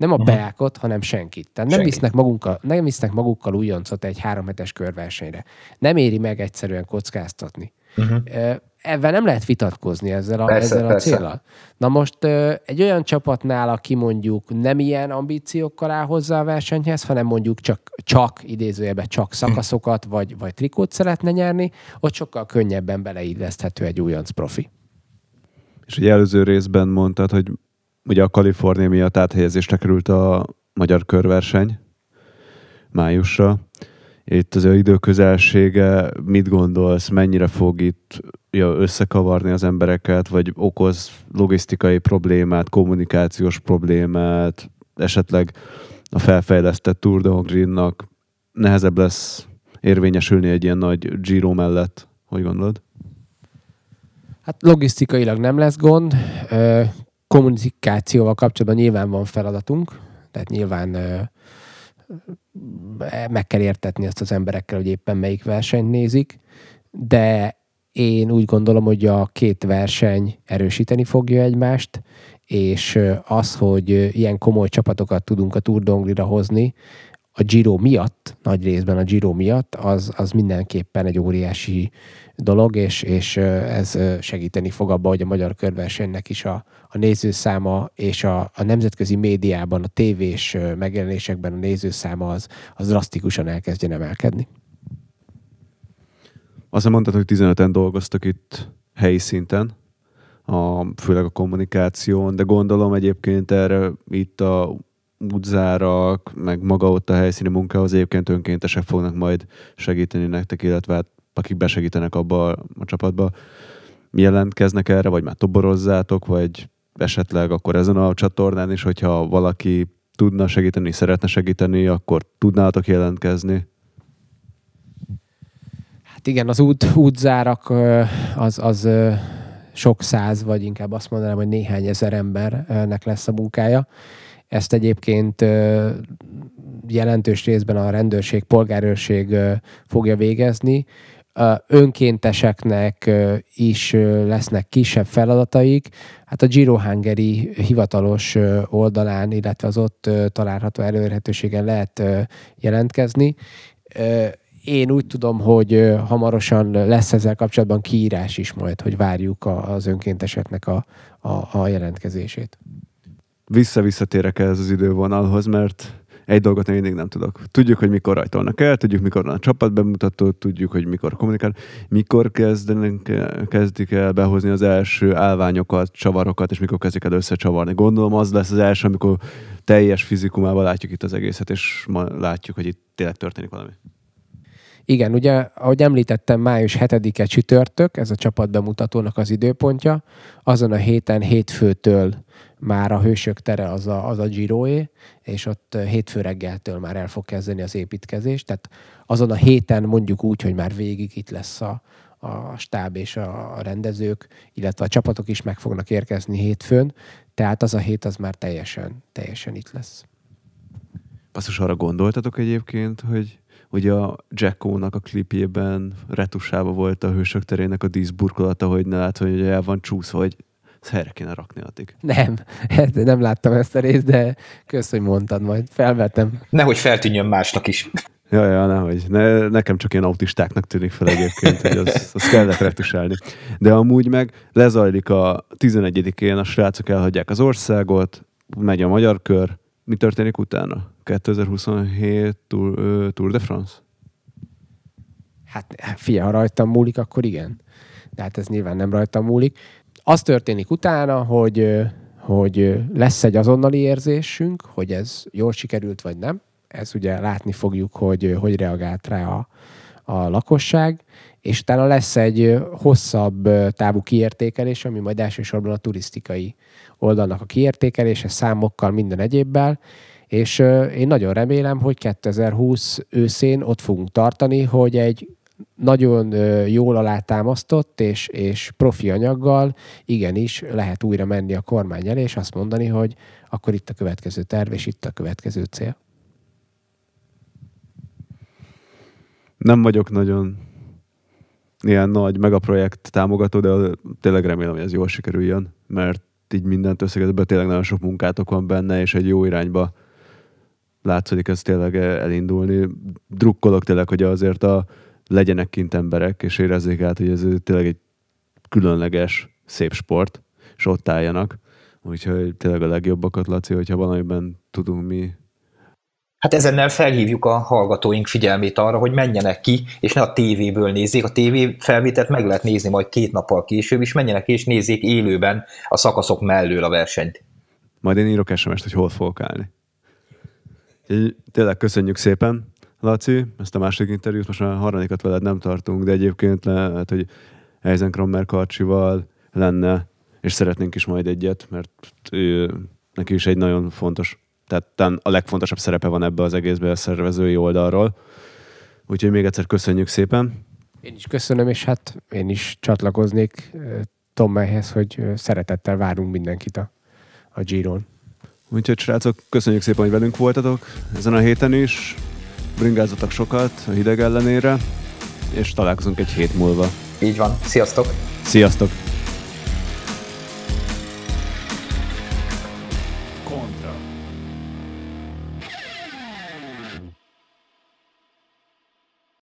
Speaker 3: Nem a Beákot, hanem senkit. Tehát nem visznek, magunkkal, nem visznek magukkal újoncot egy három hetes körversenyre. Nem éri meg egyszerűen kockáztatni. Uh-huh ebben nem lehet vitatkozni ezzel a, persze, ezzel a célral. Na most egy olyan csapatnál, aki mondjuk nem ilyen ambíciókkal áll hozzá a versenyhez, hanem mondjuk csak, csak idézőjelben csak szakaszokat vagy, vagy trikót szeretne nyerni, ott sokkal könnyebben beleilleszthető egy újonc profi.
Speaker 1: És ugye előző részben mondtad, hogy ugye a Kalifornia miatt áthelyezésre került a magyar körverseny májusra. Itt az időközelsége, mit gondolsz, mennyire fog itt ja, összekavarni az embereket, vagy okoz logisztikai problémát, kommunikációs problémát, esetleg a felfejlesztett Tour de Hongrinnak nehezebb lesz érvényesülni egy ilyen nagy Giro mellett. Hogy gondolod?
Speaker 3: Hát logisztikailag nem lesz gond. Kommunikációval kapcsolatban nyilván van feladatunk, tehát nyilván meg kell értetni ezt az emberekkel, hogy éppen melyik versenyt nézik, de én úgy gondolom, hogy a két verseny erősíteni fogja egymást, és az, hogy ilyen komoly csapatokat tudunk a Tour d'Anglira hozni, a Giro miatt, nagy részben a Giro miatt, az, az mindenképpen egy óriási dolog, és, és ez segíteni fog abba, hogy a magyar körversenynek is a, a nézőszáma és a, a nemzetközi médiában, a tévés megjelenésekben a nézőszáma az, az drasztikusan elkezdjen emelkedni.
Speaker 1: Azt mondtad, hogy 15-en dolgoztak itt helyi szinten, a, főleg a kommunikáción, de gondolom egyébként erre itt a utzárak, meg maga ott a helyszíni munkához egyébként önkéntesek fognak majd segíteni nektek, illetve hát akik besegítenek abba a csapatba. Jelentkeznek erre, vagy már toborozzátok, vagy esetleg akkor ezen a csatornán is, hogyha valaki tudna segíteni, szeretne segíteni, akkor tudnátok jelentkezni?
Speaker 3: Hát igen, az út, útzárak az, az sok száz, vagy inkább azt mondanám, hogy néhány ezer embernek lesz a munkája. Ezt egyébként jelentős részben a rendőrség, polgárőrség fogja végezni. Önkénteseknek is lesznek kisebb feladataik. Hát a Giro Hungary hivatalos oldalán, illetve az ott található előrhetőségen lehet jelentkezni én úgy tudom, hogy hamarosan lesz ezzel kapcsolatban kiírás is majd, hogy várjuk az önkénteseknek a, a, a jelentkezését.
Speaker 1: Vissza-visszatérek ez az idővonalhoz, mert egy dolgot én mindig nem tudok. Tudjuk, hogy mikor rajtolnak el, tudjuk, mikor van a csapat bemutató, tudjuk, hogy mikor kommunikál, mikor kezdenek, kezdik el behozni az első állványokat, csavarokat, és mikor kezdik el összecsavarni. Gondolom az lesz az első, amikor teljes fizikumával látjuk itt az egészet, és ma látjuk, hogy itt tényleg történik valami.
Speaker 3: Igen, ugye, ahogy említettem, május 7-e csütörtök, ez a csapat bemutatónak az időpontja. Azon a héten, hétfőtől már a hősök tere az a, az a Giroé, és ott hétfő reggeltől már el fog kezdeni az építkezés. Tehát azon a héten mondjuk úgy, hogy már végig itt lesz a, a stáb és a rendezők, illetve a csapatok is meg fognak érkezni hétfőn, tehát az a hét az már teljesen, teljesen itt lesz.
Speaker 1: Basszus, arra gondoltatok egyébként, hogy ugye a Jacko-nak a klipjében retusába volt a hősök terének a díszburkolata, hogy ne lát, hogy el van csúszva, hogy ezt helyre kéne rakni addig.
Speaker 3: Nem, hát nem láttam ezt a részt, de kösz, hogy mondtad, majd felvettem.
Speaker 2: Nehogy feltűnjön másnak is.
Speaker 1: Ja, ja, nehogy. Ne, nekem csak ilyen autistáknak tűnik fel egyébként, hogy az, az kellett retusálni. De amúgy meg lezajlik a 11-én, a srácok elhagyják az országot, megy a magyar kör, mi történik utána? 2027 Tour, uh, Tour de France?
Speaker 3: Hát fia, ha rajtam múlik, akkor igen. De hát ez nyilván nem rajtam múlik. Az történik utána, hogy, hogy lesz egy azonnali érzésünk, hogy ez jól sikerült, vagy nem. Ez ugye látni fogjuk, hogy hogy reagált rá a, a lakosság, és utána lesz egy hosszabb távú kiértékelés, ami majd elsősorban a turisztikai oldalnak a kiértékelése számokkal, minden egyébbel, és én nagyon remélem, hogy 2020 őszén ott fogunk tartani, hogy egy nagyon jól alátámasztott és, és profi anyaggal igenis lehet újra menni a kormány elé, és azt mondani, hogy akkor itt a következő terv, és itt a következő cél.
Speaker 1: Nem vagyok nagyon ilyen nagy megaprojekt támogató, de tényleg remélem, hogy ez jól sikerüljön, mert így mindent összegetve tényleg nagyon sok munkátok van benne, és egy jó irányba látszik ez tényleg elindulni. Drukkolok tényleg, hogy azért a legyenek kint emberek, és érezzék át, hogy ez tényleg egy különleges, szép sport, és ott álljanak. Úgyhogy tényleg a legjobbakat, Laci, hogyha valamiben tudunk mi
Speaker 2: Hát ezennel felhívjuk a hallgatóink figyelmét arra, hogy menjenek ki, és ne a tévéből nézzék. A tévé felvételt meg lehet nézni majd két nappal később, és menjenek ki, és nézzék élőben a szakaszok mellől a versenyt.
Speaker 1: Majd én írok sms hogy hol fogok állni. Tényleg köszönjük szépen, Laci, ezt a másik interjút, most már a harmadikat veled nem tartunk, de egyébként lehet, hogy Eisenkrommer Karcsival lenne, és szeretnénk is majd egyet, mert ő, neki is egy nagyon fontos tehát a legfontosabb szerepe van ebbe az egészbe a szervezői oldalról. Úgyhogy még egyszer köszönjük szépen.
Speaker 3: Én is köszönöm, és hát én is csatlakoznék Tommelyhez, hogy szeretettel várunk mindenkit a, a Giron.
Speaker 1: Úgyhogy srácok, köszönjük szépen, hogy velünk voltatok ezen a héten is. Bringázatok sokat a hideg ellenére, és találkozunk egy hét múlva.
Speaker 2: Így van. Sziasztok!
Speaker 1: Sziasztok!